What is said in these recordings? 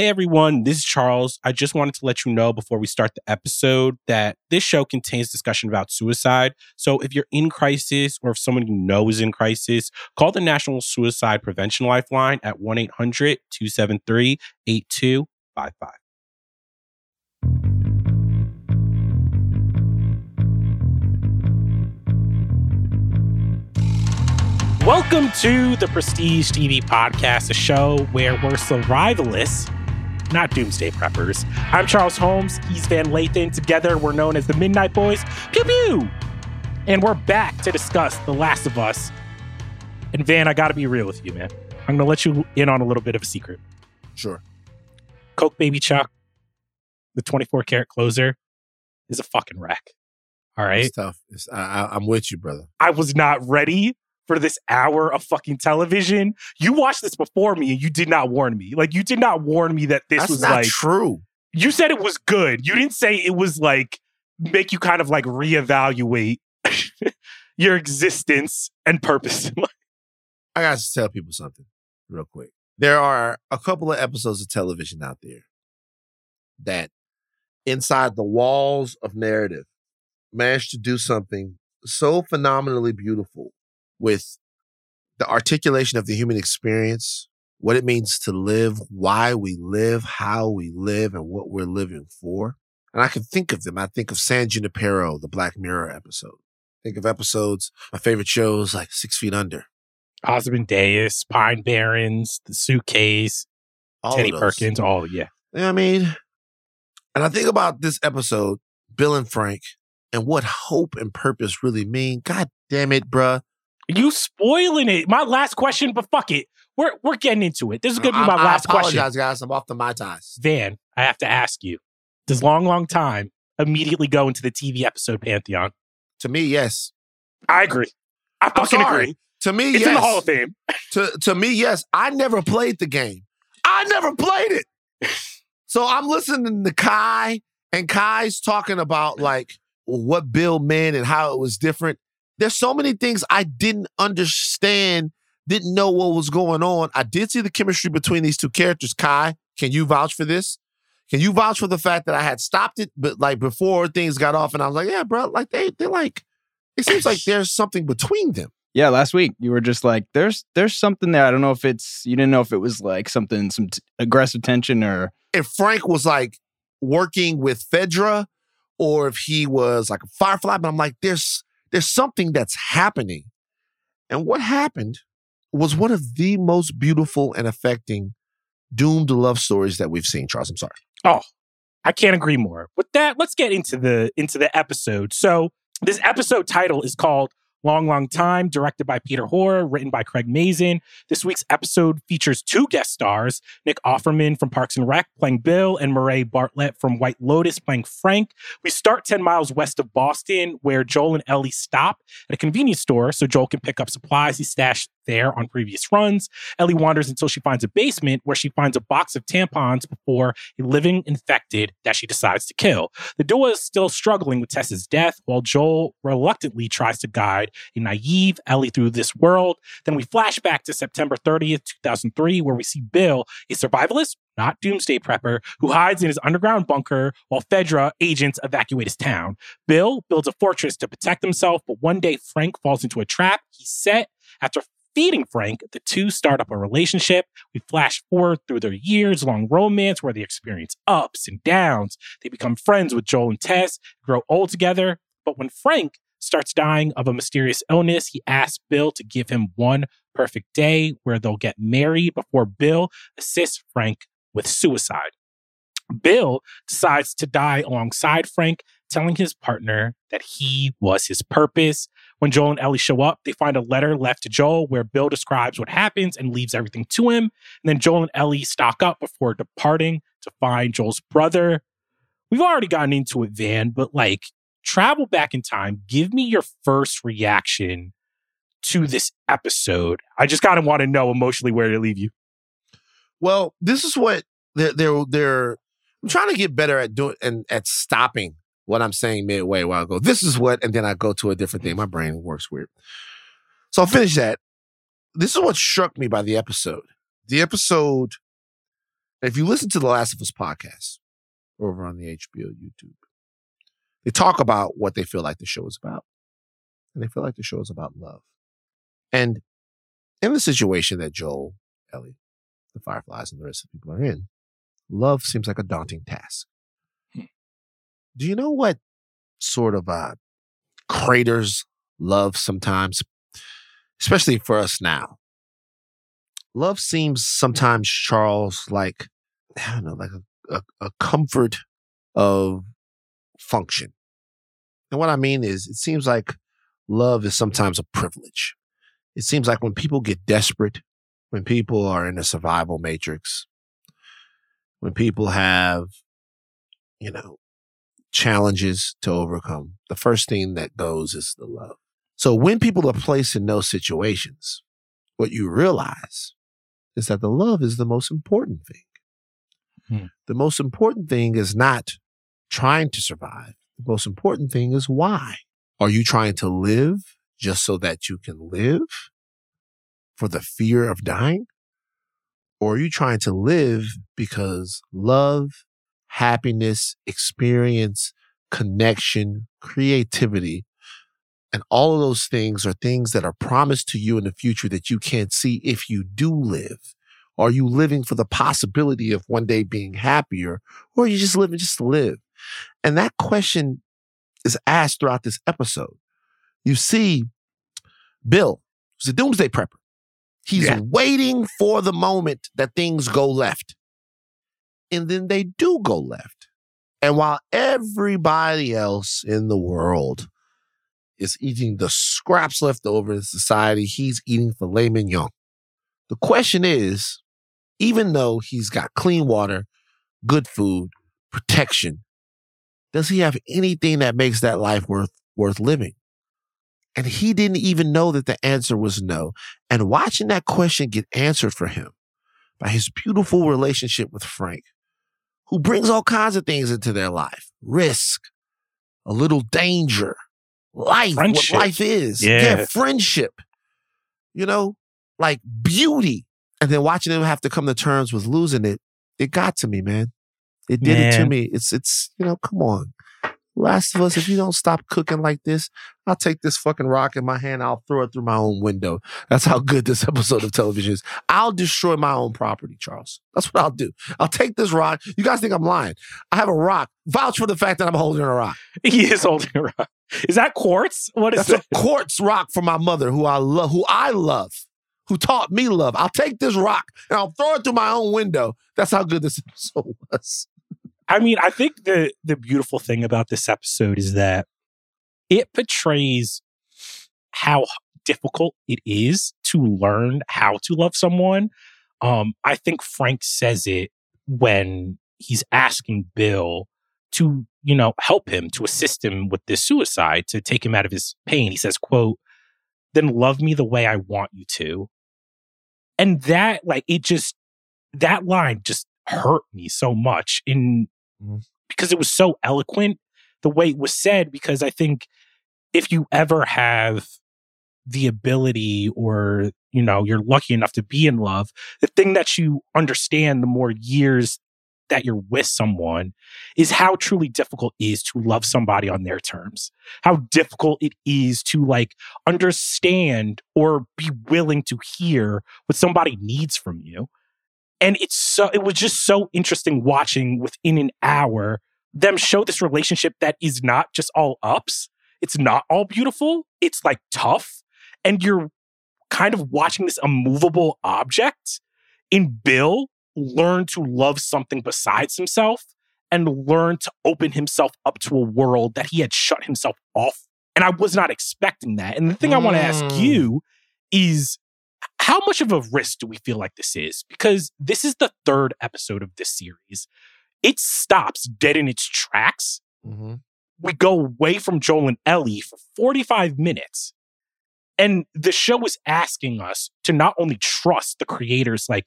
Hey everyone, this is Charles. I just wanted to let you know before we start the episode that this show contains discussion about suicide. So if you're in crisis or if someone you know is in crisis, call the National Suicide Prevention Lifeline at 1 800 273 8255. Welcome to the Prestige TV podcast, a show where we're survivalists not doomsday preppers. I'm Charles Holmes. He's Van Lathan. Together, we're known as the Midnight Boys. Pew pew! And we're back to discuss The Last of Us. And Van, I gotta be real with you, man. I'm gonna let you in on a little bit of a secret. Sure. Coke Baby Chuck, the 24 karat closer, is a fucking wreck. All right. It's tough. It's, I, I'm with you, brother. I was not ready for this hour of fucking television. You watched this before me and you did not warn me. Like you did not warn me that this That's was not like true. You said it was good. You didn't say it was like make you kind of like reevaluate your existence and purpose. I got to tell people something real quick. There are a couple of episodes of television out there that inside the walls of narrative managed to do something so phenomenally beautiful with the articulation of the human experience, what it means to live, why we live, how we live, and what we're living for. And I can think of them. I think of San Junipero, the Black Mirror episode. Think of episodes, my favorite shows like Six Feet Under. Ozymandias, Pine Barrens, The Suitcase, All Teddy. Perkins, all, yeah. You know what I mean? And I think about this episode, Bill and Frank, and what hope and purpose really mean. God damn it, bruh. You spoiling it. My last question, but fuck it. We're we're getting into it. This is gonna be my I last apologize, question. guys. I'm off the my ties. Van, I have to ask you, does Long Long Time immediately go into the TV episode pantheon? To me, yes. I agree. I fucking agree. To me, It's yes. in the Hall of Fame. to to me, yes. I never played the game. I never played it. so I'm listening to Kai, and Kai's talking about like what Bill meant and how it was different. There's so many things I didn't understand, didn't know what was going on. I did see the chemistry between these two characters. Kai, can you vouch for this? Can you vouch for the fact that I had stopped it, but like before things got off, and I was like, yeah, bro, like they they like. It seems like there's something between them. Yeah, last week you were just like, "There's, there's something there." I don't know if it's you didn't know if it was like something, some t- aggressive tension or if Frank was like working with Fedra or if he was like a firefly, but I'm like, there's there's something that's happening. And what happened was one of the most beautiful and affecting doomed love stories that we've seen, Charles. I'm sorry. Oh, I can't agree more. With that, let's get into the into the episode. So this episode title is called Long Long Time, directed by Peter Hoar, written by Craig Mazin. This week's episode features two guest stars Nick Offerman from Parks and Rec playing Bill, and Murray Bartlett from White Lotus playing Frank. We start 10 miles west of Boston, where Joel and Ellie stop at a convenience store so Joel can pick up supplies he stashed there on previous runs. Ellie wanders until she finds a basement where she finds a box of tampons before a living infected that she decides to kill. The duo is still struggling with Tess's death while Joel reluctantly tries to guide a naive Ellie through this world. Then we flash back to September 30th, 2003, where we see Bill, a survivalist, not doomsday prepper, who hides in his underground bunker while Fedra agents evacuate his town. Bill builds a fortress to protect himself, but one day Frank falls into a trap he's set. After feeding Frank, the two start up a relationship. We flash forward through their years long romance where they experience ups and downs. They become friends with Joel and Tess, grow old together. But when Frank starts dying of a mysterious illness, he asks Bill to give him one perfect day where they'll get married before Bill assists Frank with suicide. Bill decides to die alongside Frank, telling his partner that he was his purpose. When Joel and Ellie show up, they find a letter left to Joel where Bill describes what happens and leaves everything to him. And then Joel and Ellie stock up before departing to find Joel's brother. We've already gotten into it, Van, but like travel back in time, give me your first reaction to this episode. I just kind of want to know emotionally where to leave you. Well, this is what they're they're they're I'm trying to get better at doing and at stopping what I'm saying midway while I go, this is what, and then I go to a different thing. My brain works weird. So I'll finish that. This is what struck me by the episode. The episode, if you listen to the Last of Us podcast over on the HBO YouTube, they talk about what they feel like the show is about. And they feel like the show is about love. And in the situation that Joel, Ellie, the Fireflies, and the rest of the people are in, love seems like a daunting task. Do you know what sort of uh, craters love sometimes, especially for us now? Love seems sometimes, Charles, like, I don't know, like a, a, a comfort of function. And what I mean is, it seems like love is sometimes a privilege. It seems like when people get desperate, when people are in a survival matrix, when people have, you know, challenges to overcome, the first thing that goes is the love. So when people are placed in those situations, what you realize is that the love is the most important thing. Hmm. The most important thing is not trying to survive. The most important thing is why. Are you trying to live just so that you can live for the fear of dying? Or are you trying to live because love happiness, experience, connection, creativity. And all of those things are things that are promised to you in the future that you can't see if you do live. Are you living for the possibility of one day being happier or are you just living just to live? And that question is asked throughout this episode. You see Bill, who's a doomsday prepper. He's yeah. waiting for the moment that things go left and then they do go left. And while everybody else in the world is eating the scraps left over in society, he's eating filet mignon. The question is, even though he's got clean water, good food, protection, does he have anything that makes that life worth worth living? And he didn't even know that the answer was no. And watching that question get answered for him by his beautiful relationship with Frank, who brings all kinds of things into their life risk, a little danger, life, friendship. what life is. Yeah. yeah, friendship, you know, like beauty. And then watching them have to come to terms with losing it, it got to me, man. It did man. it to me. It's, it's, you know, come on. Last of Us, if you don't stop cooking like this, I'll take this fucking rock in my hand. I'll throw it through my own window. That's how good this episode of television is. I'll destroy my own property, Charles. That's what I'll do. I'll take this rock. You guys think I'm lying. I have a rock. Vouch for the fact that I'm holding a rock. He is holding a rock. Is that quartz? What is That's a quartz rock for my mother, who I love, who I love, who taught me love. I'll take this rock and I'll throw it through my own window. That's how good this episode was. I mean, I think the the beautiful thing about this episode is that it portrays how difficult it is to learn how to love someone. Um, I think Frank says it when he's asking Bill to, you know, help him to assist him with this suicide, to take him out of his pain. He says, quote, then love me the way I want you to. And that, like, it just, that line just hurt me so much in Mhm. because it was so eloquent the way it was said. Because I think if you ever have the ability or, you know, you're lucky enough to be in love, the thing that you understand the more years that you're with someone is how truly difficult it is to love somebody on their terms. How difficult it is to like understand or be willing to hear what somebody needs from you. And it's so it was just so interesting watching within an hour them show this relationship that is not just all ups. It's not all beautiful. It's like tough. And you're kind of watching this immovable object in Bill learn to love something besides himself and learn to open himself up to a world that he had shut himself off. And I was not expecting that. And the thing I want to ask Mm. you is how much of a risk do we feel like this is? Because this is the third episode of this series. It stops dead in its tracks. Mm-hmm. We go away from Joel and Ellie for 45 minutes. And the show is asking us to not only trust the creators, like,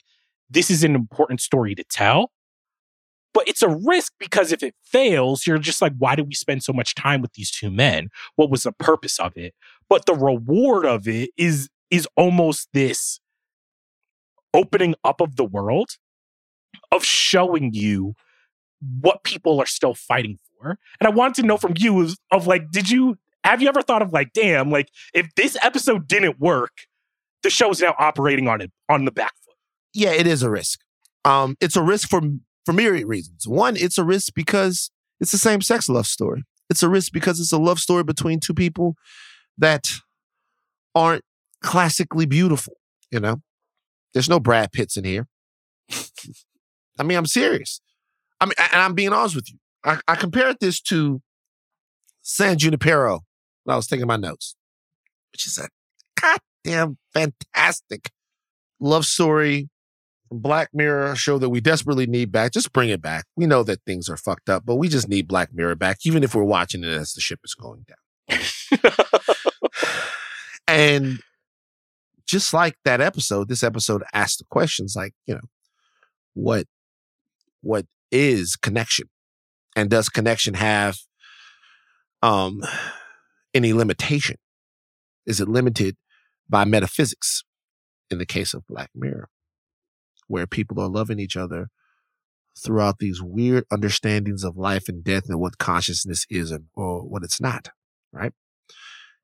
this is an important story to tell, but it's a risk because if it fails, you're just like, why did we spend so much time with these two men? What was the purpose of it? But the reward of it is is almost this opening up of the world of showing you what people are still fighting for. And I want to know from you of like, did you have you ever thought of like, damn, like if this episode didn't work, the show is now operating on it on the back foot. yeah, it is a risk. Um, it's a risk for for myriad reasons. One, it's a risk because it's the same sex love story. It's a risk because it's a love story between two people that aren't classically beautiful. You know, there's no Brad Pitts in here. I mean, I'm serious. I mean, and I'm being honest with you. I, I compared this to San Junipero when I was taking my notes, which is a goddamn fantastic love story Black Mirror, show that we desperately need back. Just bring it back. We know that things are fucked up, but we just need Black Mirror back, even if we're watching it as the ship is going down. and just like that episode, this episode asked the questions like, you know, what what is connection? And does connection have um any limitation? Is it limited by metaphysics in the case of Black Mirror, where people are loving each other throughout these weird understandings of life and death and what consciousness is and or what it's not, right?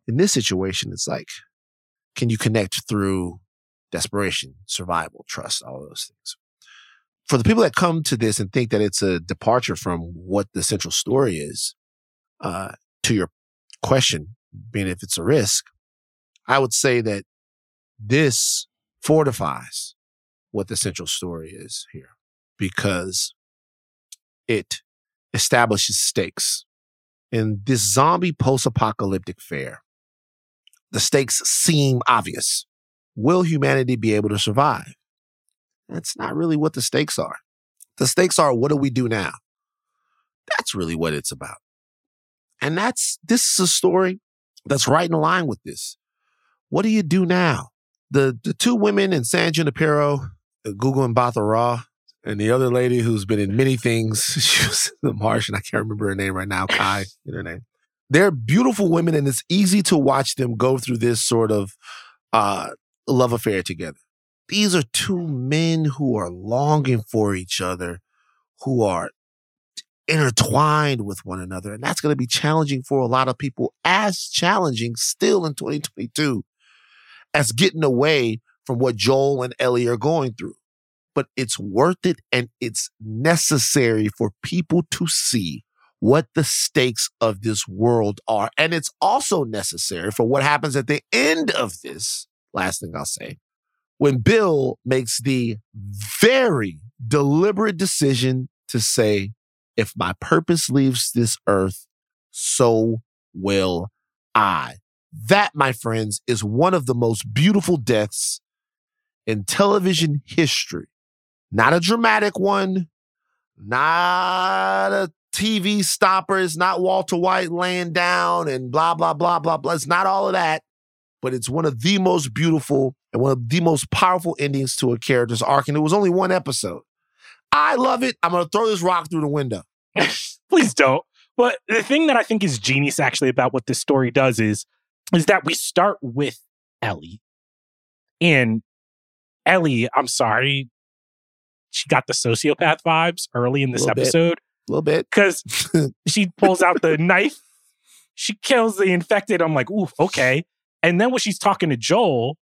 In this situation, it's like, can you connect through desperation, survival, trust, all those things? For the people that come to this and think that it's a departure from what the central story is, uh, to your question, being if it's a risk, I would say that this fortifies what the central story is here because it establishes stakes. In this zombie post apocalyptic fare, the stakes seem obvious. Will humanity be able to survive? That's not really what the stakes are. The stakes are what do we do now? That's really what it's about. And that's, this is a story that's right in line with this. What do you do now? The the two women in San Junipero, Gugu Mbatha-Raw, and the other lady who's been in many things. She was the Martian. I can't remember her name right now. Kai, in her name. They're beautiful women, and it's easy to watch them go through this sort of uh, love affair together. These are two men who are longing for each other, who are intertwined with one another. And that's going to be challenging for a lot of people, as challenging still in 2022 as getting away from what Joel and Ellie are going through. But it's worth it and it's necessary for people to see what the stakes of this world are. And it's also necessary for what happens at the end of this. Last thing I'll say. When Bill makes the very deliberate decision to say, if my purpose leaves this earth, so will I. That, my friends, is one of the most beautiful deaths in television history. Not a dramatic one, not a TV stoppers, not Walter White laying down and blah, blah, blah, blah, blah. It's not all of that. but it's one of the most beautiful and one of the most powerful endings to a character's arc. And it was only one episode. I love it. I'm going to throw this rock through the window. Please don't. But the thing that I think is genius actually about what this story does is is that we start with Ellie. And Ellie, I'm sorry, she got the sociopath vibes early in this episode. bit. A little bit. because she pulls out the knife, she kills the infected. I'm like, ooh, okay. And then when she's talking to Joel,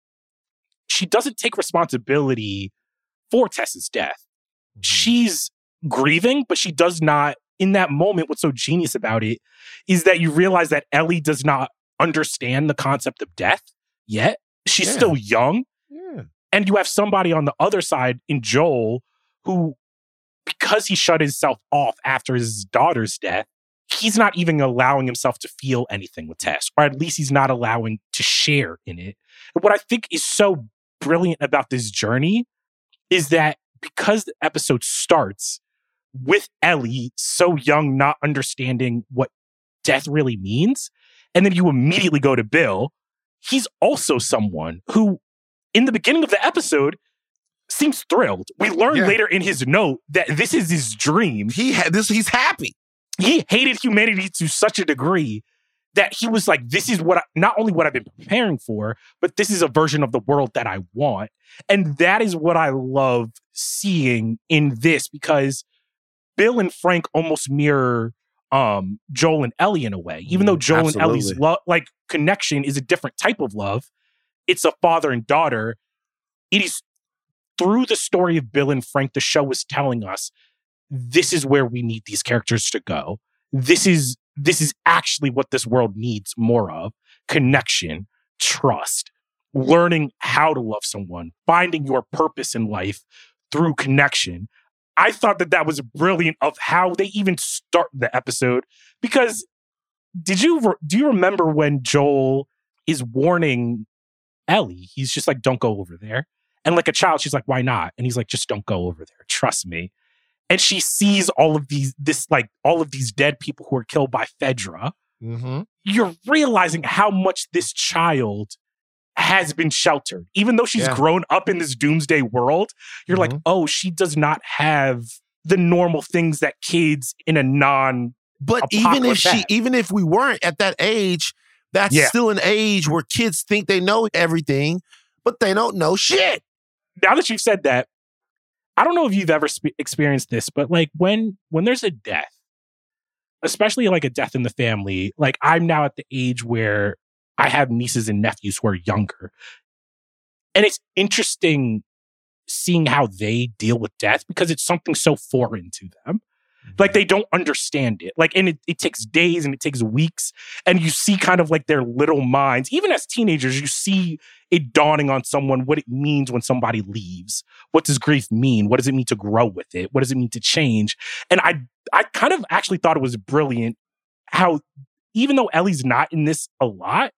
she doesn't take responsibility for Tess's death. Mm-hmm. She's grieving, but she does not. In that moment, what's so genius about it is that you realize that Ellie does not understand the concept of death yet. She's Yeah. still young. Yeah. And you have somebody on the other side in Joel who, because he shut himself off after his daughter's death, he's not even allowing himself to feel anything with Tess, or at least he's not allowing to share in it. And what I think is so brilliant about this journey is that because the episode starts with Ellie so young, not understanding what death really means, and then you immediately go to Bill, he's also someone who, in the beginning of the episode, seems thrilled. We learn Yeah. later in his note that this is his dream. He had this. He's happy. He hated humanity to such a degree that he was like, this is what I, not only what I've been preparing for, but this is a version of the world that I want. And that is what I love seeing in this because Bill and Frank almost mirror um, Joel and Ellie in a way. Even though Mm, Joel and Ellie's absolutely. love, like connection is a different type of love. It's a father and daughter. It is through the story of Bill and Frank, the show was telling us this is where we need these characters to go. This is this is actually what this world needs more of: connection, trust, learning how to love someone, finding your purpose in life through connection. I thought that that was brilliant of how they even start the episode because did you do you remember when Joel is warning Ellie? He's just like, "Don't go over there." And like a child, she's like, "Why not?" And he's like, "Just don't go over there. Trust me." And she sees all of these, this like all of these dead people who are killed by Fedra. Mm-hmm. You're realizing how much this child has been sheltered, even though she's Yeah. grown up in this doomsday world. You're like, Mhm. oh, she does not have the normal things that kids in a non But even if she, even if we weren't at that age, that's Yeah. still an age where kids think they know everything, but they don't know shit. Now that you've said that, I don't know if you've ever experienced this, but like when when there's a death, especially like a death in the family, like I'm now at the age where I have nieces and nephews who are younger. And it's interesting seeing how they deal with death because it's something so foreign to them. Like they don't understand it. Like, and it, it takes days and it takes weeks. And you see kind of like their little minds, even as teenagers, you see it dawning on someone what it means when somebody leaves. What does grief mean? What does it mean to grow with it? What does it mean to change? And I I kind of actually thought it was brilliant how even though Ellie's not in this a lot,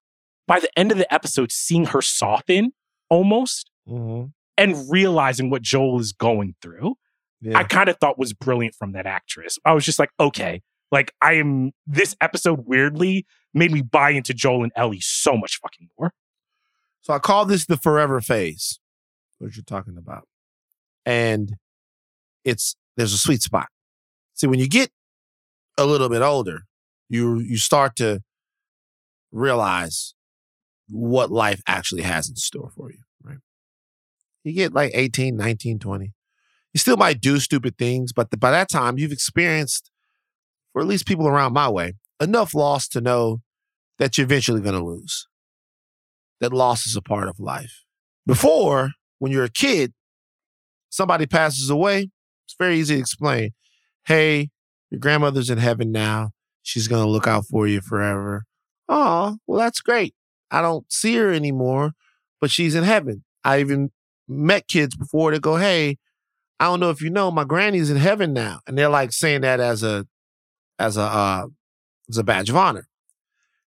by the end of the episode, seeing her soften almost Mm-hmm. and realizing what Joel is going through, Yeah. I kind of thought was brilliant from that actress. I was just like, okay, like I am this episode weirdly made me buy into Joel and Ellie so much fucking more. So I call this the forever phase, what you're talking about. And it's there's a sweet spot. See, when you get a little bit older, you you start to realize what life actually has in store for you, right? You get like 18, 19, 20. You still might do stupid things, but by that time you've experienced, for at least people around my way, enough loss to know that you're eventually going to lose that loss is a part of life. Before, when you're a kid, somebody passes away, it's very easy to explain. Hey, your grandmother's in heaven now. She's going to look out for you forever. Oh, well, that's great. I don't see her anymore, but she's in heaven. I even met kids before that go, Hey, I don't know if you know, my granny's in heaven now. And they're like saying that as a, as a, uh, as a badge of honor.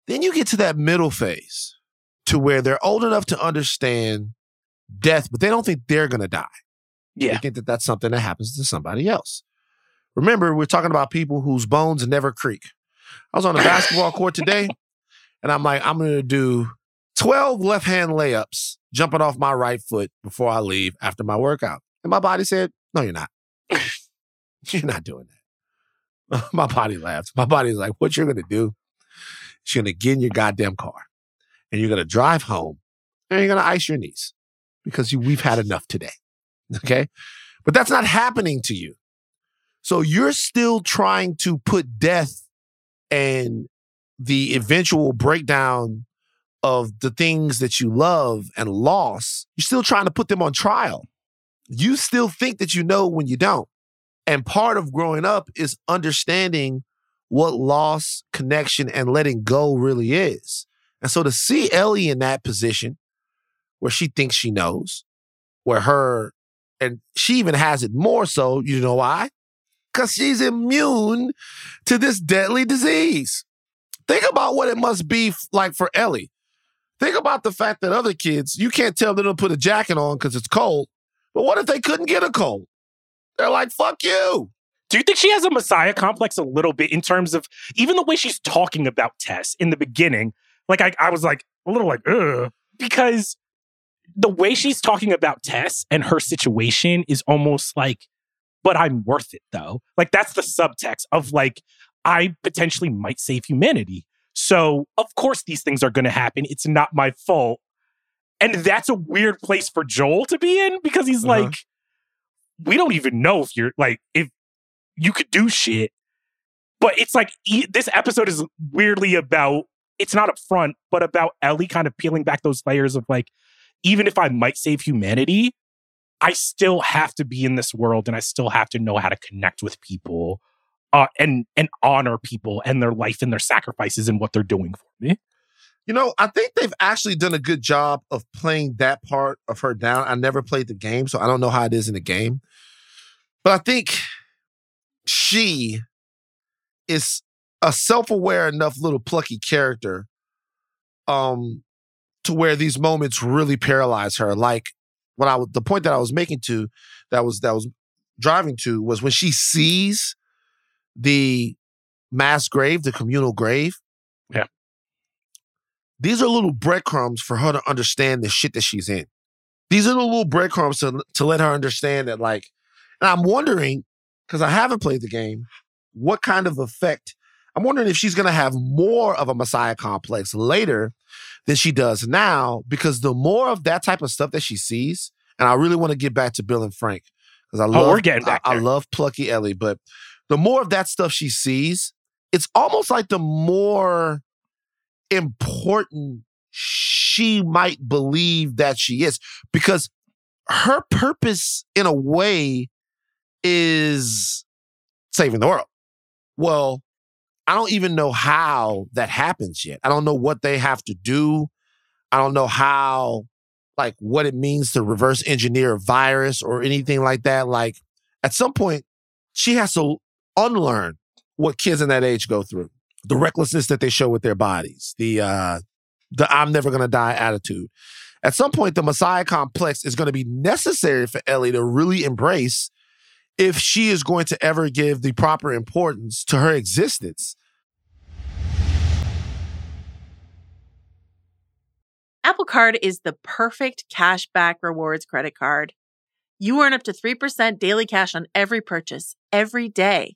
Then you get to that middle phase to where they're old enough to understand death, but they don't think they're going to die. Yeah. They think that that's something that happens to somebody else. Remember, we're talking about people whose bones never creak. I was on a basketball court today, and I'm like, I'm going to do 12 left hand layups jumping off my right foot before I leave after my workout. And my body said, No, you're not. you're not doing that. my body laughs. My body's like, What you're going to do you're going to get in your goddamn car and you're going to drive home and you're going to ice your knees because you, we've had enough today. Okay. But that's not happening to you. So you're still trying to put death and the eventual breakdown of the things that you love and loss, you're still trying to put them on trial. You still think that you know when you don't. And part of growing up is understanding what loss, connection, and letting go really is. And so to see Ellie in that position where she thinks she knows, where her, and she even has it more so, you know why? Because she's immune to this deadly disease. Think about what it must be like for Ellie. Think about the fact that other kids, you can't tell them to put a jacket on because it's cold. But what if they couldn't get a cold? They're like, fuck you. Do you think she has a messiah complex a little bit in terms of even the way she's talking about Tess in the beginning? Like, I, I was like, a little like, ugh, because the way she's talking about Tess and her situation is almost like, but I'm worth it though. Like, that's the subtext of like, I potentially might save humanity. So, of course, these things are going to happen. It's not my fault. And that's a weird place for Joel to be in because he's uh-huh. like, we don't even know if you're like, if you could do shit. But it's like, e- this episode is weirdly about, it's not upfront, but about Ellie kind of peeling back those layers of like, even if I might save humanity, I still have to be in this world and I still have to know how to connect with people uh, and and honor people and their life and their sacrifices and what they're doing for me. You know, I think they've actually done a good job of playing that part of her down. I never played the game, so I don't know how it is in the game. But I think she is a self-aware enough little plucky character um to where these moments really paralyze her. Like what I the point that I was making to that was that was driving to was when she sees the mass grave, the communal grave. Yeah. These are little breadcrumbs for her to understand the shit that she's in. These are the little breadcrumbs to, to let her understand that, like, and I'm wondering, because I haven't played the game, what kind of effect. I'm wondering if she's going to have more of a Messiah complex later than she does now, because the more of that type of stuff that she sees, and I really want to get back to Bill and Frank, because I love, oh, we're getting back I, I love Plucky Ellie, but the more of that stuff she sees, it's almost like the more important she might believe that she is because her purpose in a way is saving the world. Well, I don't even know how that happens yet. I don't know what they have to do. I don't know how, like, what it means to reverse engineer a virus or anything like that. Like, at some point, she has to unlearn what kids in that age go through. The recklessness that they show with their bodies, the uh the I'm never gonna die attitude. At some point, the Messiah complex is to be necessary for Ellie to really embrace if she is going to ever give the proper importance to her existence. Apple Card is the perfect cash back rewards credit card. You earn up to 3% daily cash on every purchase every day.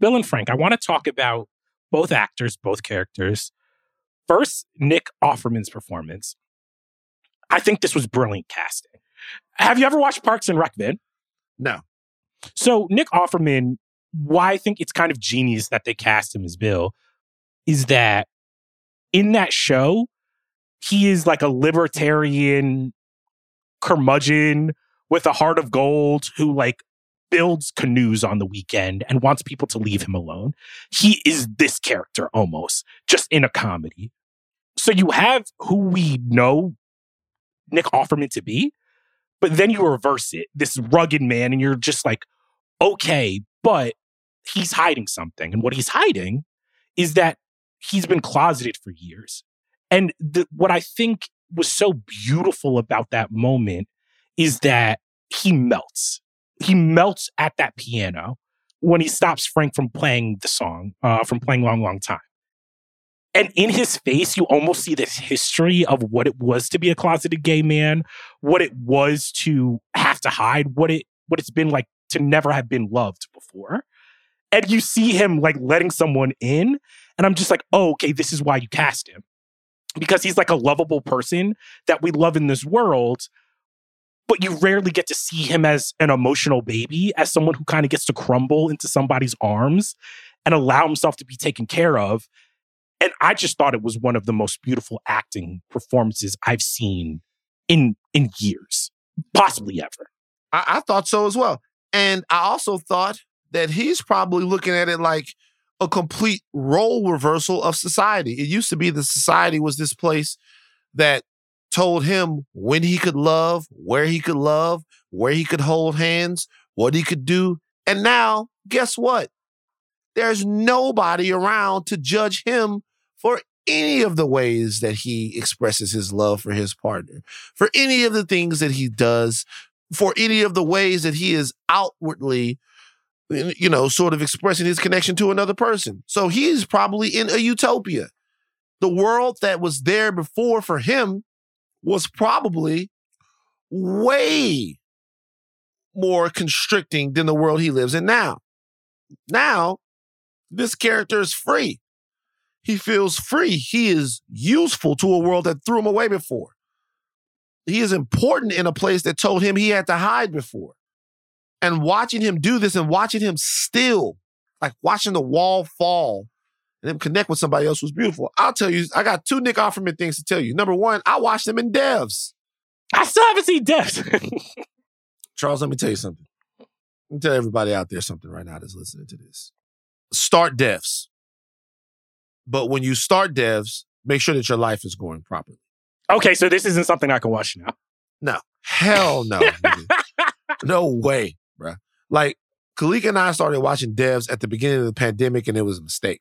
Bill and Frank, I want to talk about both actors, both characters. First, Nick Offerman's performance. I think this was brilliant casting. Have you ever watched Parks and Rec, Van? No. So, Nick Offerman, why I think it's kind of genius that they cast him as Bill is that in that show, he is like a libertarian curmudgeon with a heart of gold who like builds canoes on the weekend and wants people to leave him alone. He is this character almost, just in a comedy. So you have who we know Nick Offerman to be, but then you reverse it, this rugged man, and you're just like, okay, but he's hiding something. And what he's hiding is that he's been closeted for years. And the, what I think was so beautiful about that moment is that he melts. He melts at that piano when he stops Frank from playing the song, uh, from playing Long, Long Time. And in his face, you almost see this history of what it was to be a closeted gay man, what it was to have to hide, what it what it's been like to never have been loved before. And you see him like letting someone in, and I'm just like, oh, okay, this is why you cast him. Because he's like a lovable person that we love in this world, but you rarely get to see him as an emotional baby, as someone who kind of gets to crumble into somebody's arms and allow himself to be taken care of. And I just thought it was one of the most beautiful acting performances I've seen in in years, possibly ever. I, I thought so as well. And I also thought that he's probably looking at it like a complete role reversal of society. It used to be the society was this place that told him when he could love, where he could love, where he could hold hands, what he could do. And now, guess what? There's nobody around to judge him for any of the ways that he expresses his love for his partner, for any of the things that he does, for any of the ways that he is outwardly, you know, sort of expressing his connection to another person. So he's probably in a utopia. The world that was there before for him was probably way more constricting than the world he lives in now. Now, this character is free. He feels free. He is useful to a world that threw him away before. He is important in a place that told him he had to hide before. And watching him do this and watching him still, like watching the wall fall and him connect with somebody else who's beautiful. I'll tell you, I got two Nick Offerman things to tell you. Number one, I watched them in Devs. I still haven't seen Devs. Charles, let me tell you something. Let me tell everybody out there something right now that's listening to this. Start Devs. But when you start Devs, make sure that your life is going properly. okay, so this isn't something I can watch now. No, hell no. no way, bruh. Like, Kalika and I started watching Devs at the beginning of the pandemic, and it was a mistake.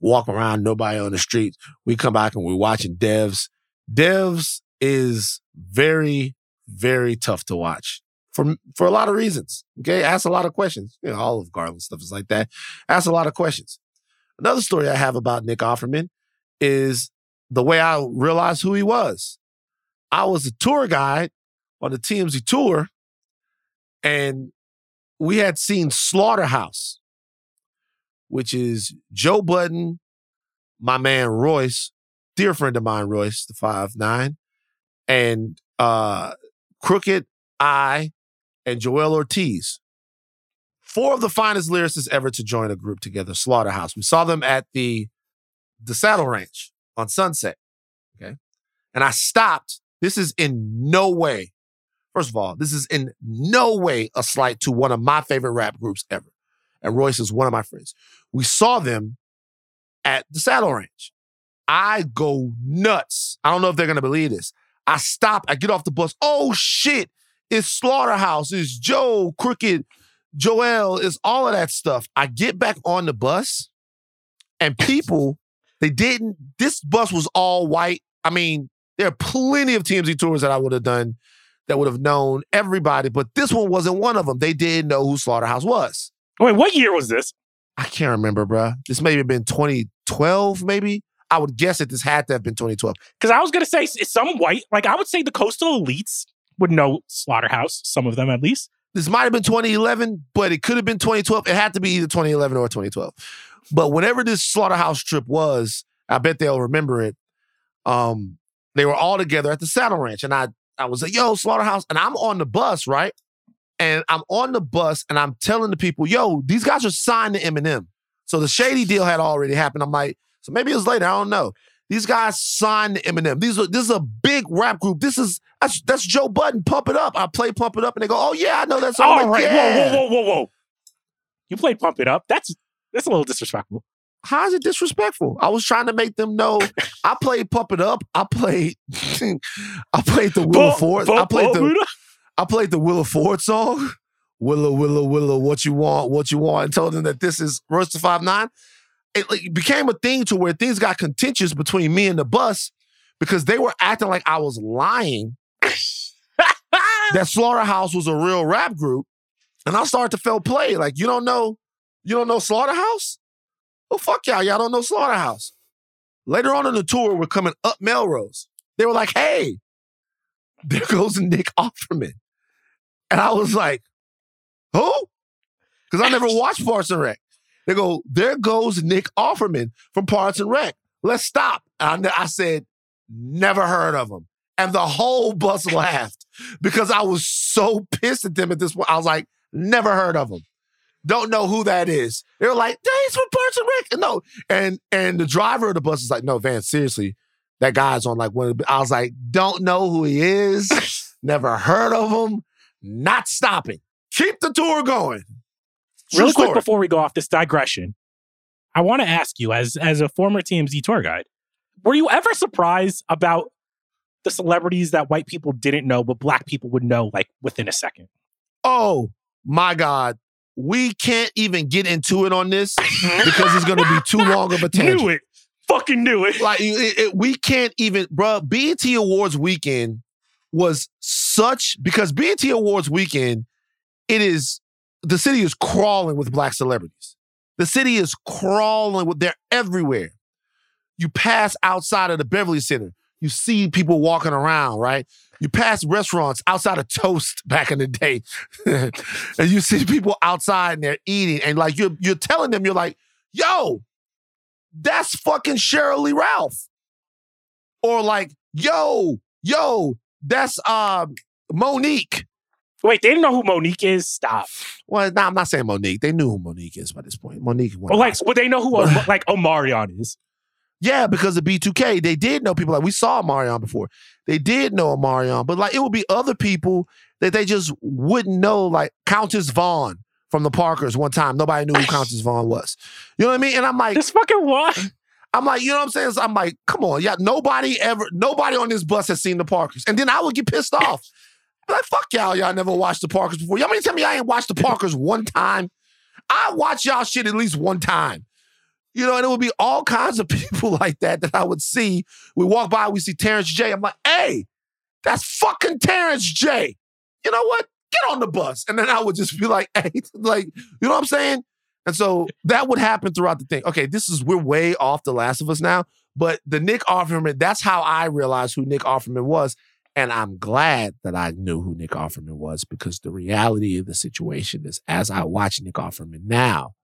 Walk around, nobody on the streets. We come back and we're watching Devs. Devs is very, very tough to watch for for a lot of reasons. Okay, ask a lot of questions. You know, all of Garland stuff is like that. Ask a lot of questions. Another story I have about Nick Offerman is the way I realized who he was. I was a tour guide on the TMZ tour, and we had seen Slaughterhouse, which is Joe Budden, my man Royce, dear friend of mine, Royce, the five nine, and uh Crooked I and Joel Ortiz. Four of the finest lyricists ever to join a group together, Slaughterhouse. We saw them at the the Saddle Ranch on Sunset. Okay. And I stopped. This is in no way, first of all, this is in no way a slight to one of my favorite rap groups ever. And Royce is one of my friends. We saw them at the Saddle Ranch. I go nuts. I don't know if they're gonna believe this. I stop, I get off the bus. Oh shit, it's Slaughterhouse, it's Joe, Crooked, Joel, it's all of that stuff. I get back on the bus and people, they didn't, this bus was all white. I mean, there are plenty of TMZ tours that I would have done that would have known everybody, but this one wasn't one of them. They didn't know who Slaughterhouse was. Wait, what year was this? I can't remember, bruh. This may have been 2012, maybe. I would guess that this had to have been 2012. Because I was gonna say some white, like I would say the coastal elites would know Slaughterhouse, some of them at least. This might have been 2011, but it could have been 2012. It had to be either 2011 or 2012. But whenever this slaughterhouse trip was, I bet they'll remember it. Um, they were all together at the Saddle Ranch, and I I was like, "Yo, slaughterhouse," and I'm on the bus, right? And I'm on the bus, and I'm telling the people, "Yo, these guys are signed to Eminem." So the shady deal had already happened. I'm like, so maybe it was later. I don't know. These guys signed to Eminem. These are this is a big rap group. This is that's that's Joe Budden. Pump it up. I play Pump It Up, and they go, "Oh yeah, I know that song." All like, right, yeah. whoa, whoa, whoa, whoa, whoa. You played Pump It Up. That's that's a little disrespectful. how is it disrespectful? I was trying to make them know I played Pump It Up. I played I played the Willa Ford. I played the I played the Willa Ford song. Willa, Willa, Willa, what you want, what you want, and told them that this is Royce Five Nine. It became a thing to where things got contentious between me and the bus because they were acting like I was lying that Slaughterhouse was a real rap group. And I started to feel play. Like, you don't know, you don't know Slaughterhouse? Well, fuck y'all. Y'all don't know Slaughterhouse. Later on in the tour, we're coming up Melrose. They were like, hey, there goes Nick Offerman. And I was like, who? Because I never watched Parks and Rec. They go, there goes Nick Offerman from Parks and Rec. Let's stop. And I said, never heard of him. And the whole bus laughed because I was so pissed at them at this point. I was like, never heard of him. Don't know who that is. They were like, he's from Parks and Rec. And no. And and the driver of the bus is like, no, Van, seriously, that guy's on like one of the I was like, don't know who he is. never heard of him. Not stopping. Keep the tour going. True Really quick before we go off this digression, I want to ask you, as as a former TMZ tour guide, were you ever surprised about the celebrities that white people didn't know, but black people would know like within a second? Oh my God. We can't even get into it on this because it's going to be too long of a tangent. Knew it. Fucking knew it. Like it, it- we can't even, bruh. BET Awards weekend was such because BET Awards weekend, it is the city is crawling with black celebrities. The city is crawling with they're everywhere. You pass outside of the Beverly Center, you see people walking around, right? You pass restaurants outside of Toast back in the day, and you see people outside and they're eating, and like you're you're telling them, you're like, yo, that's fucking Sheryl Lee Ralph. Or like, yo, yo, that's um Mo'Nique. Wait, they didn't know who Mo'Nique is? Stop. Well, nah, I'm not saying Mo'Nique. They knew who Mo'Nique is by this point. Mo'Nique. Well, like, would they know who like Omarion is? Yeah, because of B2K, they did know people like we saw Marion before. They did know Marion, but like it would be other people that they just wouldn't know, like Countess Vaughn from the Parkers one time. Nobody knew who Countess Vaughn was. You know what I mean? And I'm like, This fucking what? I'm like, you know what I'm saying? So I'm like, come on, yeah, nobody ever, nobody on this bus has seen the Parkers. And then I would get pissed off. Be like, fuck y'all, y'all never watched the Parkers before. Y'all mean to tell me I ain't watched the Parkers one time? I watch y'all shit at least one time. You know, and it would be all kinds of people like that that I would see. We walk by, we see Terrence J. I'm like, hey, that's fucking Terrence J. You know what? Get on the bus. And then I would just be like, hey, like, you know what I'm saying? And so that would happen throughout the thing. Okay, this is we're way off The Last of Us now, but the Nick Offerman, that's how I realized who Nick Offerman was. And I'm glad that I knew who Nick Offerman was because the reality of the situation is as I watch Nick Offerman now,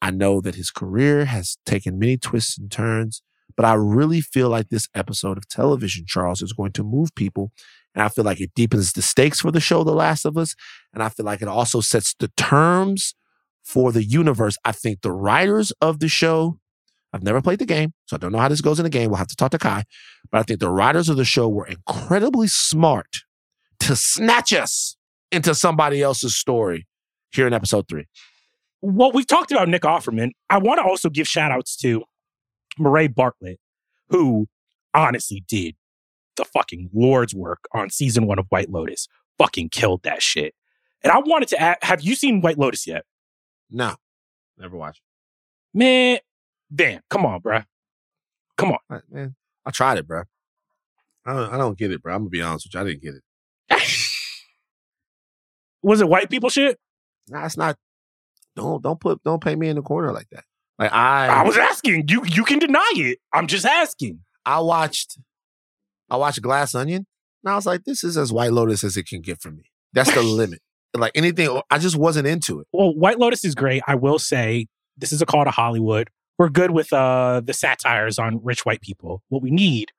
I know that his career has taken many twists and turns, but I really feel like this episode of television, Charles, is going to move people. And I feel like it deepens the stakes for the show, The Last of Us. And I feel like it also sets the terms for the universe. I think the writers of the show, I've never played the game, so I don't know how this goes in the game. We'll have to talk to Kai. But I think the writers of the show were incredibly smart to snatch us into somebody else's story here in episode three. Well, we've talked about Nick Offerman. I want to also give shout outs to Murray Bartlett, who honestly did the fucking Lord's work on season one of White Lotus. Fucking killed that shit. And I wanted to add, have you seen White Lotus yet? No, never watched. Man, damn, come on, bruh. Come on. I, man, I tried it, bro. I don't, I don't get it, bro. I'm gonna be honest with you. I didn't get it. Was it white people shit? Nah, it's not. Don't don't put don't paint me in the corner like that. Like I I was asking. You you can deny it. I'm just asking. I watched I watched Glass Onion, and I was like, this is as White Lotus as it can get for me. That's the limit. Like anything, I just wasn't into it. Well, White Lotus is great. I will say this is a call to Hollywood. We're good with uh the satires on rich white people. What we need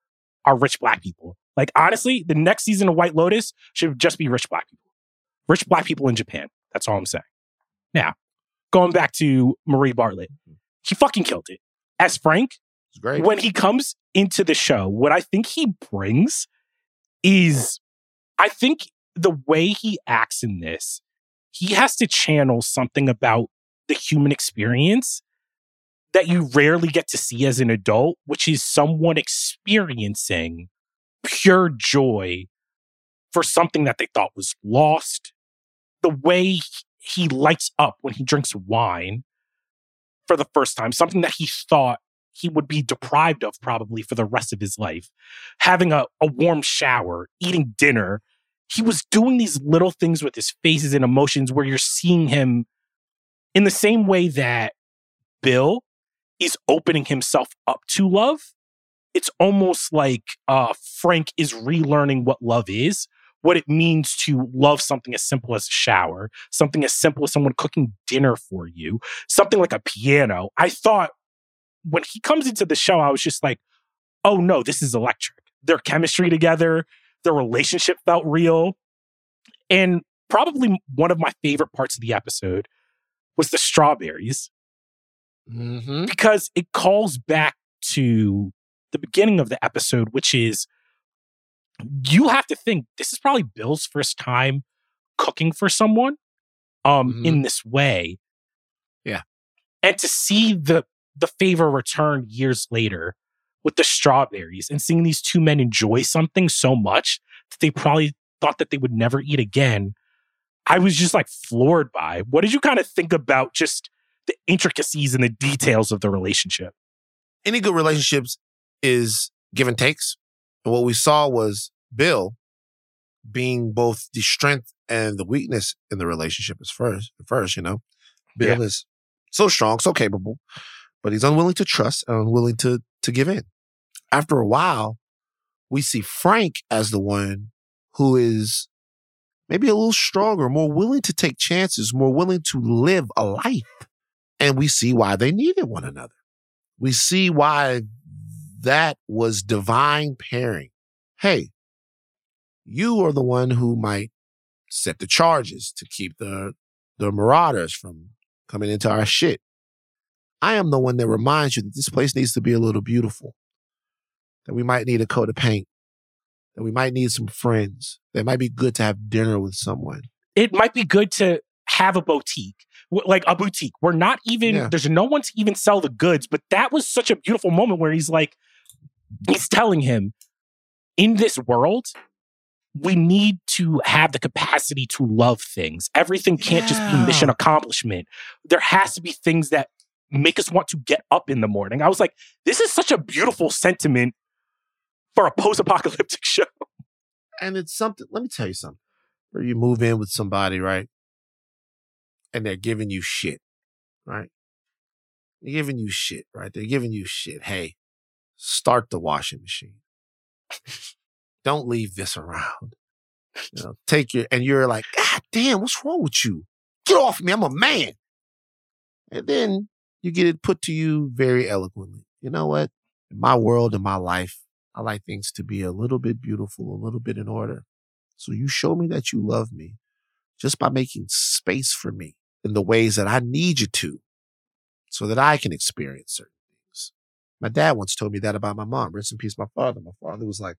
are rich black people. Like honestly, the next season of White Lotus should just be rich black people. Rich black people in Japan. That's all I'm saying. Now, going back to Murray Bartlett, he fucking killed it. As Frank, It's great. when he comes into the show, what I think he brings is I think the way he acts in this, he has to channel something about the human experience that you rarely get to see as an adult, which is someone experiencing pure joy for something that they thought was lost. The way he lights up when he drinks wine for the first time, something that he thought he would be deprived of probably for the rest of his life. Having a, a warm shower, eating dinner. He was doing these little things with his faces and emotions where you're seeing him in the same way that Bill is opening himself up to love. It's almost like uh, Frank is relearning what love is, what it means to love something as simple as a shower, something as simple as someone cooking dinner for you, something like a piano. I thought when he comes into the show, I was just like, oh no, this is electric. Their chemistry together, their relationship felt real. And probably one of my favorite parts of the episode was the strawberries Mm-hmm. because it calls back to the beginning of the episode, which is you have to think this is probably Bill's first time cooking for someone um Mhm. in this way. Yeah. And to see the the favor returned years later with the strawberries and seeing these two men enjoy something so much that they probably thought that they would never eat again. I was just like floored by. What did you kind of think about just the intricacies and the details of the relationship? Any good relationships is give and takes. And what we saw was Bill being both the strength and the weakness in the relationship is first. First, you know, Bill is so strong, so capable, but he's unwilling to trust and unwilling to to give in. After a while, we see Frank as the one who is maybe a little stronger, more willing to take chances, more willing to live a life. And we see why they needed one another. We see why that was divine pairing. Hey, you are the one who might set the charges to keep the the marauders from coming into our shit. I am the one that reminds you that this place needs to be a little beautiful. That we might need a coat of paint. That we might need some friends. That it might be good to have dinner with someone. It might be good to have a boutique, like a boutique. We're not even, Yeah. there's no one to even sell the goods, but that was such a beautiful moment where he's like, he's telling him, in this world, we need to have the capacity to love things. Everything can't just be mission accomplishment. There has to be things that make us want to get up in the morning. I was like, this is such a beautiful sentiment for a post apocalyptic show. And it's something, let me tell you something. Where you move in with somebody, right? And they're giving you shit, right? They're giving you shit, right? They're giving you shit. Hey, start the washing machine. Don't leave this around. You know, take your, and you're like, God damn, what's wrong with you? Get off me. I'm a man. And then you get it put to you very eloquently. You know what? In my world, in my life, I like things to be a little bit beautiful, a little bit in order. So you show me that you love me just by making space for me in the ways that I need you to so that I can experience certain things. My dad once told me that about my mom. Rest in peace, my father. My father was like,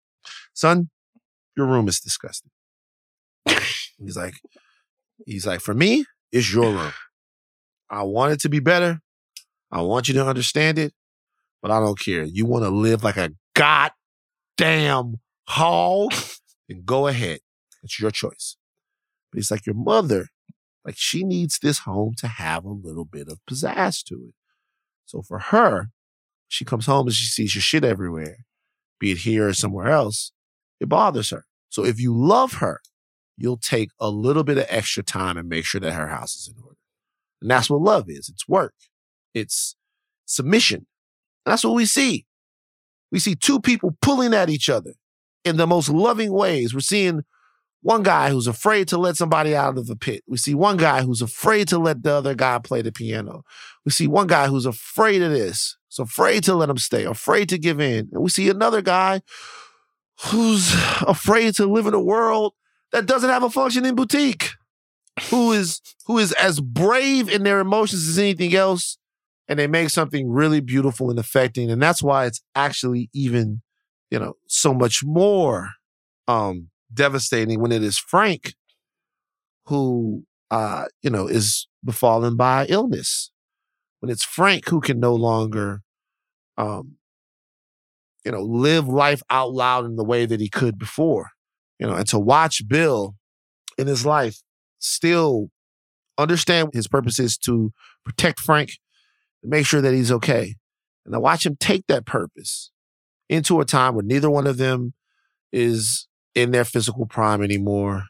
son, your room is disgusting. he's like, he's like, for me, it's your room. I want it to be better. I want you to understand it, but I don't care. You want to live like a goddamn hog? Then go ahead. It's your choice. But it's like, your mother, like she needs this home to have a little bit of pizzazz to it. So for her, she comes home and she sees your shit everywhere, be it here or somewhere else, it bothers her. So if you love her, you'll take a little bit of extra time and make sure that her house is in order. And that's what love is. It's work. It's submission. That's what we see. We see two people pulling at each other in the most loving ways. We're seeing one guy who's afraid to let somebody out of the pit. We see one guy who's afraid to let the other guy play the piano. We see one guy who's afraid of this, so afraid to let him stay, afraid to give in. And we see another guy who's afraid to live in a world that doesn't have a functioning boutique, who is who is as brave in their emotions as anything else, and they make something really beautiful and affecting. And that's why it's actually even, you know, so much more um devastating when it is Frank who uh, you know, is befallen by illness. when it's Frank who can no longer, um, you know, live life out loud in the way that he could before, you know, and to watch Bill in his life still understand his purpose is to protect Frank, to make sure that he's okay. And I watch him take that purpose into a time where neither one of them is in their physical prime anymore,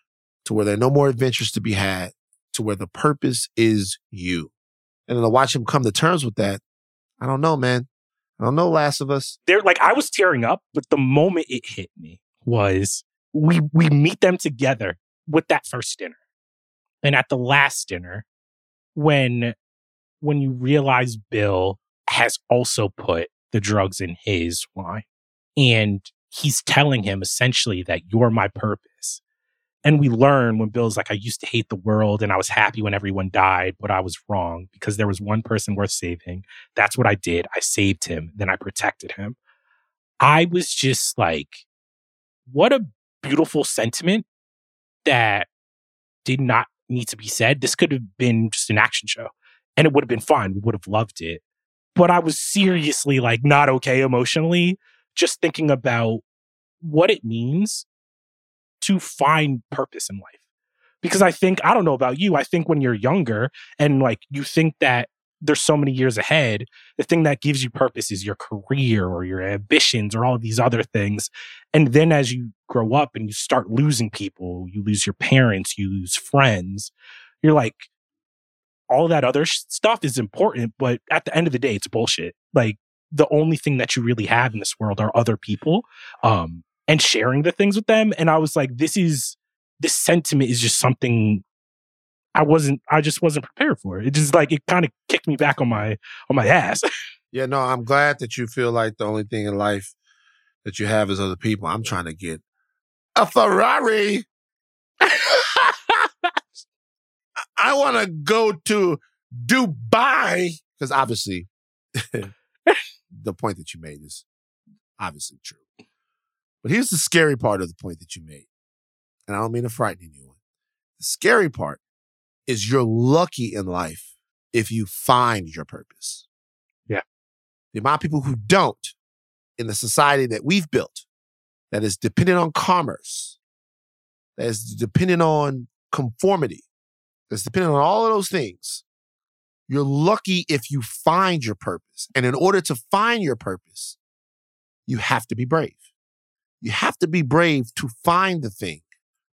to where there are no more adventures to be had, to where the purpose is you. And then to watch him come to terms with that, I don't know, man. I don't know, Last of Us. They're like I was tearing up, but the moment it hit me was we we meet them together with that first dinner. And at the last dinner, when when you realize Bill has also put the drugs in his wine and he's telling him essentially that you're my purpose. And we learn when Bill's like, I used to hate the world and I was happy when everyone died, but I was wrong because there was one person worth saving. That's what I did. I saved him, then I protected him. I was just like, what a beautiful sentiment that did not need to be said. This could have been just an action show and it would have been fun. We would have loved it. But I was seriously like not okay emotionally, just thinking about what it means to find purpose in life. Because I think, I don't know about you, I think when you're younger and like you think that there's so many years ahead, the thing that gives you purpose is your career or your ambitions or all of these other things. And then as you grow up and you start losing people, you lose your parents, you lose friends, you're like, all that other sh- stuff is important, but at the end of the day, it's bullshit. Like the only thing that you really have in this world are other people. Um, and sharing the things with them. And I was like, this is this sentiment is just something I wasn't I just wasn't prepared for. It just like it kind of kicked me back on my on my ass. Yeah, no, I'm glad that you feel like the only thing in life that you have is other people. I'm trying to get a Ferrari. I want to go to Dubai because obviously the point that you made is obviously true. But here's the scary part of the point that you made. And I don't mean to frighten anyone. The scary part is you're lucky in life if you find your purpose. Yeah. The amount of people who don't in the society that we've built, that is dependent on commerce, that is dependent on conformity, that's dependent on all of those things. You're lucky if you find your purpose. And in order to find your purpose, you have to be brave. You have to be brave to find the thing.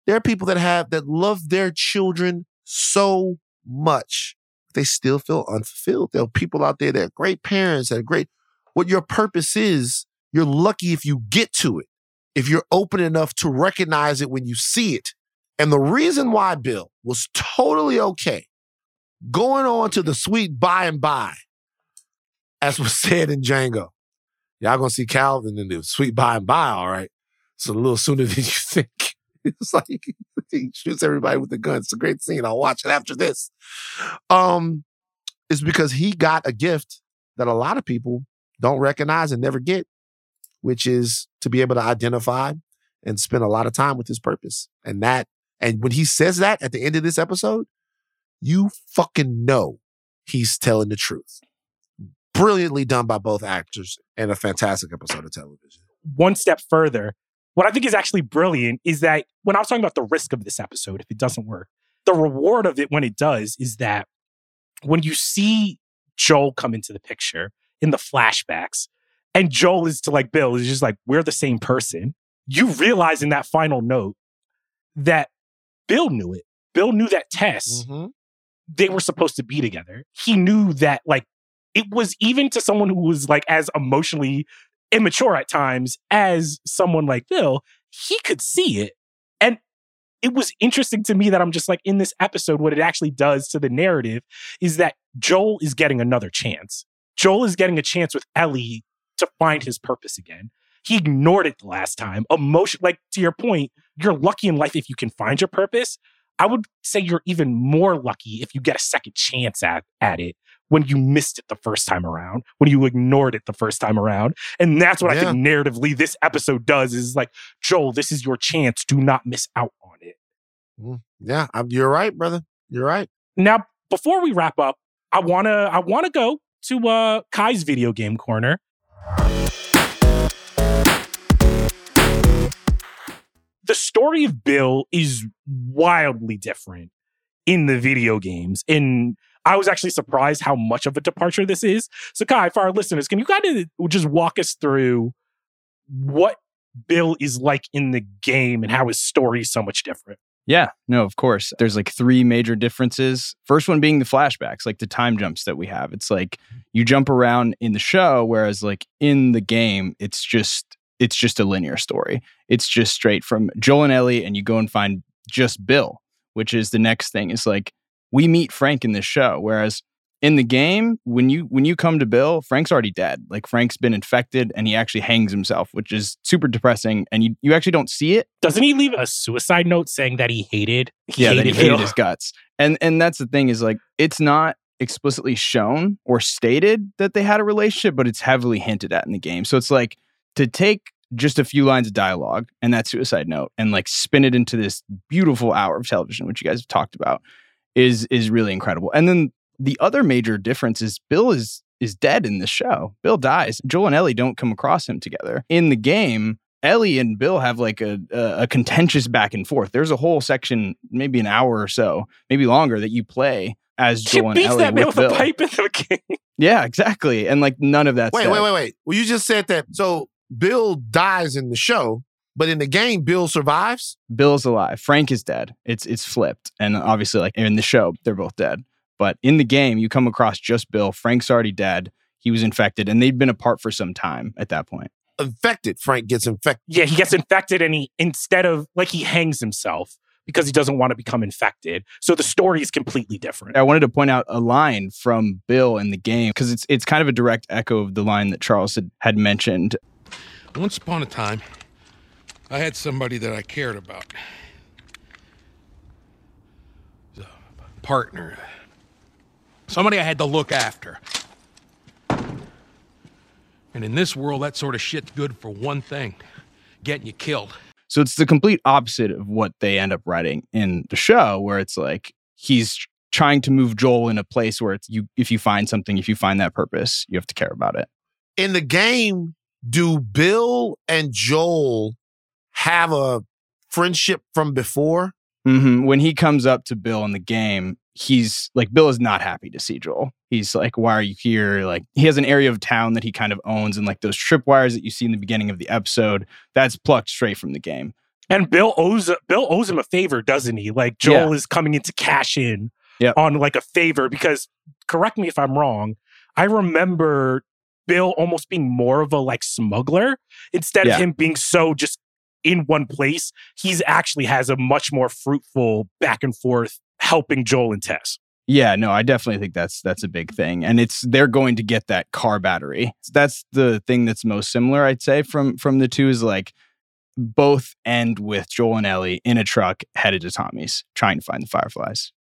There are people that have that love their children so much, they still feel unfulfilled. There are people out there that are great parents, that are great. What your purpose is, you're lucky if you get to it, if you're open enough to recognize it when you see it. And the reason why Bill was totally okay going on to the sweet by and by, as was said in Django. Y'all gonna see Calvin in the sweet by and by, all right. It's a little sooner than you think. It's like he shoots everybody with the gun. It's a great scene. I'll watch it after this. Um, it's because he got a gift that a lot of people don't recognize and never get, which is to be able to identify and spend a lot of time with his purpose. And that, and when he says that at the end of this episode, you fucking know he's telling the truth. Brilliantly done by both actors and a fantastic episode of television. One step further, what I think is actually brilliant is that when I was talking about the risk of this episode, if it doesn't work, the reward of it when it does is that when you see Joel come into the picture in the flashbacks, and Joel is to like Bill, is just like, we're the same person. You realize in that final note that Bill knew it. Bill knew that Tess, Mm-hmm. they were supposed to be together. He knew that, like, it was even to someone who was like as emotionally immature at times as someone like Bill, he could see it. And it was interesting to me that I'm just like in this episode, what it actually does to the narrative is that Joel is getting another chance. Joel is getting a chance with Ellie to find his purpose again. He ignored it the last time. Emotion, like to your point, you're lucky in life if you can find your purpose. I would say you're even more lucky if you get a second chance at, at it when you missed it the first time around, when you ignored it the first time around. And that's what I think narratively this episode does is like, Joel, this is your chance. Do not miss out on it. Mm, Yeah, you're right, brother. You're right. Now, before we wrap up, I wanna I wanna go to uh, Kai's video game corner. The story of Bill is wildly different in the video games. And I was actually surprised how much of a departure this is. So, Kai, for our listeners, can you kind of just walk us through what Bill is like in the game and how his story is so much different? Yeah, no, of course. There's like three major differences. First one being the flashbacks, like the time jumps that we have. It's like you jump around in the show, whereas like in the game, it's just it's just a linear story. It's just straight from Joel and Ellie, and you go and find just Bill, which is the next thing. It's like we meet Frank in this show, whereas in the game, when you when you come to Bill, Frank's already dead. Like Frank's been infected and he actually hangs himself, which is super depressing. And you you actually don't see it. Doesn't he leave a suicide note saying that he hated? He yeah, that he hated Bill? his guts. And and that's the thing is like it's not explicitly shown or stated that they had a relationship, but it's heavily hinted at in the game. So it's like to take just a few lines of dialogue and that suicide note and like spin it into this beautiful hour of television, which you guys have talked about, is is really incredible. And then the other major difference is Bill is is dead in this show. Bill dies. Joel and Ellie don't come across him together. In the game, Ellie and Bill have like a, a, a contentious back and forth. There's a whole section, maybe an hour or so, maybe longer, that you play as She Joel and beats Ellie that man with with a Bill. pipe in the game. Yeah, exactly. And like none of that. Wait, wait, wait, wait. Well, you just said that. So Bill dies in the show, but in the game, Bill survives. Bill's alive. Frank is dead. It's it's flipped. And obviously, like in the show, they're both dead. But in the game, you come across just Bill. Frank's already dead. He was infected, and they'd been apart for some time at that point. Infected. Frank gets infected. Yeah, he gets infected and he instead of like he hangs himself because he doesn't want to become infected. So the story is completely different. I wanted to point out a line from Bill in the game because it's it's kind of a direct echo of the line that Charles had, had mentioned. Once upon a time, I had somebody that I cared about. A partner. Somebody I had to look after. And in this world, that sort of shit's good for one thing getting you killed. So it's the complete opposite of what they end up writing in the show, where it's like he's trying to move Joel in a place where it's you if you find something, if you find that purpose, you have to care about it. In the game, do Bill and Joel have a friendship from before? hmm When he comes up to Bill in the game, he's like, Bill is not happy to see Joel. He's like, Why are you here? Like, he has an area of town that he kind of owns, and like those tripwires that you see in the beginning of the episode, that's plucked straight from the game. And Bill owes Bill owes him a favor, doesn't he? Like Joel is coming in to cash in Yep. on like a favor because correct me if I'm wrong. I remember Bill almost being more of a like smuggler instead Yeah. of him being so just in one place. He's actually has a much more fruitful back and forth helping Joel and Tess. Yeah, no, I definitely think that's that's a big thing, and it's they're going to get that car battery. That's the thing that's most similar, I'd say, from from the two is like both end with Joel and Ellie in a truck headed to Tommy's trying to find the fireflies.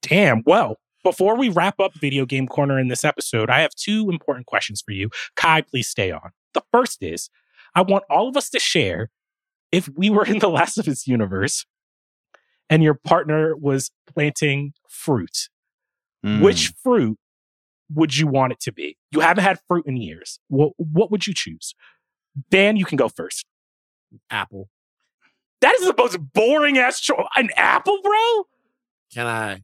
Damn. Well, before we wrap up Video Game Corner in this episode, I have two important questions for you. Kai, please stay on. The first is I want all of us to share if we were in the Last of Us universe and your partner was planting fruit, Mm. which fruit would you want it to be? You haven't had fruit in years. What, what would you choose? Van, you can go first. Apple. That is the most boring ass choice. An apple, bro? Can I?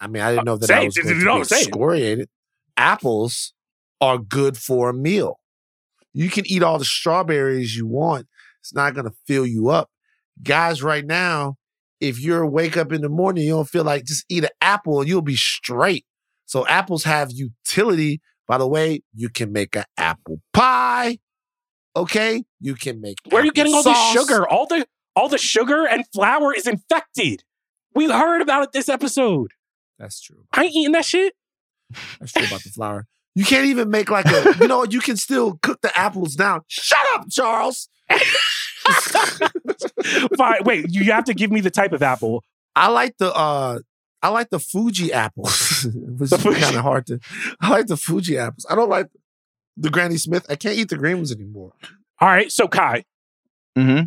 I mean, I didn't know that say I was going to no, be say excoriated. Apples are good for a meal. You can eat all the strawberries you want. It's not going to fill you up. Guys, right now, if you're wake up in the morning, you don't feel like just eat an apple and you'll be straight. So apples have utility. By the way, you can make an apple pie. Okay, you can make. Where are you getting all the sugar? All the all the sugar and flour is infected. We heard about it this episode. That's true. I ain't eating that shit. That's true about the flour. You can't even make like a, you know, you can still cook the apples down. Shut up, Charles. Fine. Wait, you have to give me the type of apple. I like the uh I like the Fuji apples. Which The is kind of hard to I like the Fuji apples. I don't like the Granny Smith. I can't eat the green ones anymore. All right, so Kai, Mm-hmm.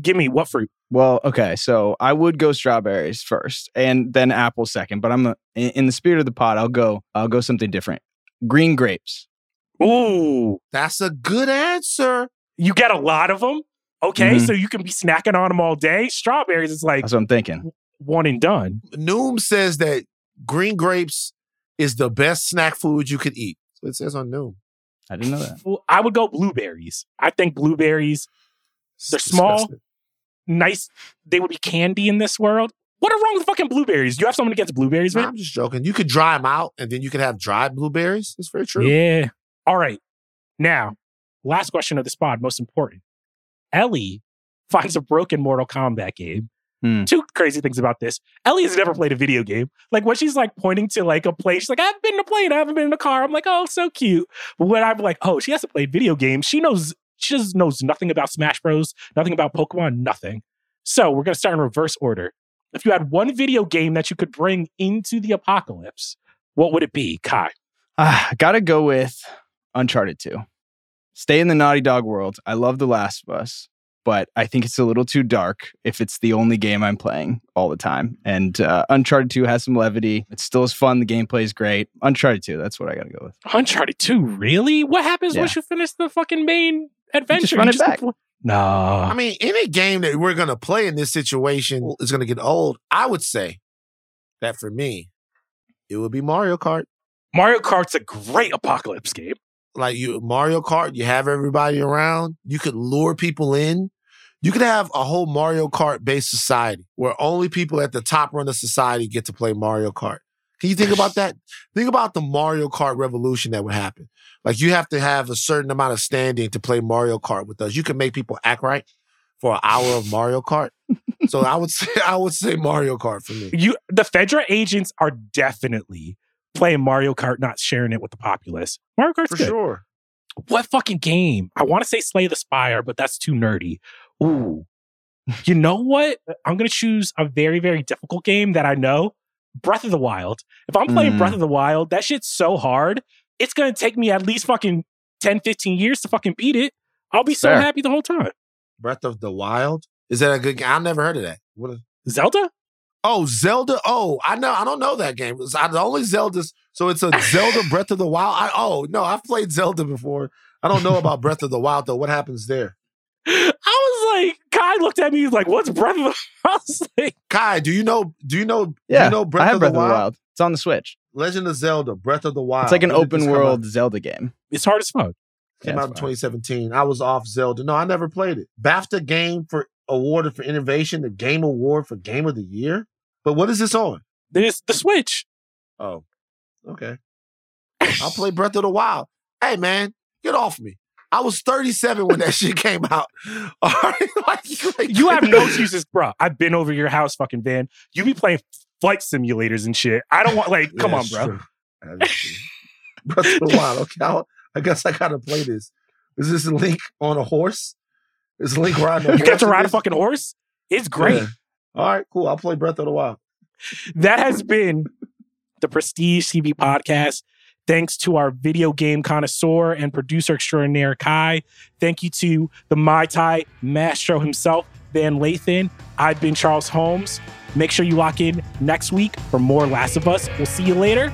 give me what fruit? Well, okay, so I would go strawberries first, and then apples second. But I'm a, in in the spirit of the pot. I'll go. I'll go something different. green grapes. Ooh, That's a good answer. you get a lot of them. Okay, Mhm. so you can be snacking on them all day. Strawberries is like That's what I'm thinking. one and done. Noom says that green grapes is the best snack food you could eat. So it says on Noom. I didn't know that. Well, I would go blueberries. I think blueberries, They're It's small. disgusting. Nice. They would be candy in this world. What are wrong with fucking blueberries? Do you have someone against blueberries, Nah, man? I'm just joking. You could dry them out and then you could have dried blueberries. It's very true. Yeah. All right. Now, last question of the spot, most important. Ellie finds a broken Mortal Kombat game. Hmm. Two crazy things about this. Ellie has never played a video game. Like when she's like pointing to like a place, she's like, I've been in a plane, I haven't been in a car. I'm like, oh, so cute. But when I'm like, oh, she hasn't played video games, she knows she just knows nothing about Smash Bros, nothing about Pokemon, nothing. So we're gonna start in reverse order. If you had one video game that you could bring into the apocalypse, what would it be, Kai? Ah, gotta go with Uncharted 2. Stay in the Naughty Dog world. I love The Last of Us, but I think it's a little too dark if it's the only game I'm playing all the time. And uh, Uncharted 2 has some levity. It's still as fun. The gameplay is great. Uncharted 2, that's what I gotta go with. Uncharted 2, really? What happens Yeah. once you finish the fucking main adventure? run it back. compl- No. I mean, any game that we're going to play in this situation is going to get old. I would say that for me, it would be Mario Kart. Mario Kart's a great apocalypse game. Like you, Mario Kart, you have everybody around. You could lure people in. You could have a whole Mario Kart based society where only people at the top run of society get to play Mario Kart. Can you think about that? Think about the Mario Kart revolution that would happen. Like you have to have a certain amount of standing to play Mario Kart with us. You can make people act right for an hour of Mario Kart. so I would say I would say Mario Kart for me. You the Fedra agents are definitely playing Mario Kart, not sharing it with the populace. Mario Kart's For good. sure. What fucking game? I want to say Slay the Spire, but that's too nerdy. Ooh. You know what? I'm gonna choose a very, very difficult game that I know. Breath of the Wild. If I'm playing Mm. Breath of the Wild, that shit's so hard. It's gonna take me at least fucking 10, 15 years to fucking beat it. I'll be so Fair. happy the whole time. Breath of the Wild. Is that a good game? I've never heard of that. What is, Zelda? Oh, Zelda. Oh, I know. I don't know that game. It's I, the only Zelda's. So it's a Zelda Breath of the Wild. I, oh no, I've played Zelda before. I don't know about Breath of the Wild though. What happens there? I was like, Kai looked at me, he's like, what's Breath of the I was like, Kai, do you know? Do you know? Yeah, you know Breath, I have of, Breath the of the Wild? Wild. It's on the Switch. Legend of Zelda, Breath of the Wild. It's like an When did open come world out? Zelda game. it's hard as fuck. Came Yeah, out in it's fine. 2017. I was off Zelda. No, I never played it. BAFTA game for awarded for innovation, the Game Award for Game of the Year. But what is this on? There's the Switch. Oh, okay. I'll play Breath of the Wild. Hey, man, get off me. I was 37 when that shit came out. All right, like, like- You have no excuses, bro. I've been over your house, fucking Van. You be playing flight simulators and shit. I don't want like, come on, bro. That is true. Breath of the Wild. Okay, I'll, I guess I gotta play this. Is this Link on a horse? Is Link riding a You got to ride a fucking horse. It's great. Yeah. All right, cool. I'll play Breath of the Wild. That has been the Prestige TV podcast. Thanks to our video game connoisseur and producer extraordinaire Kai. Thank you to the Mai Tai maestro himself, Van Lathan. I've been Charles Holmes. Make sure you lock in next week for more Last of Us. We'll see you later.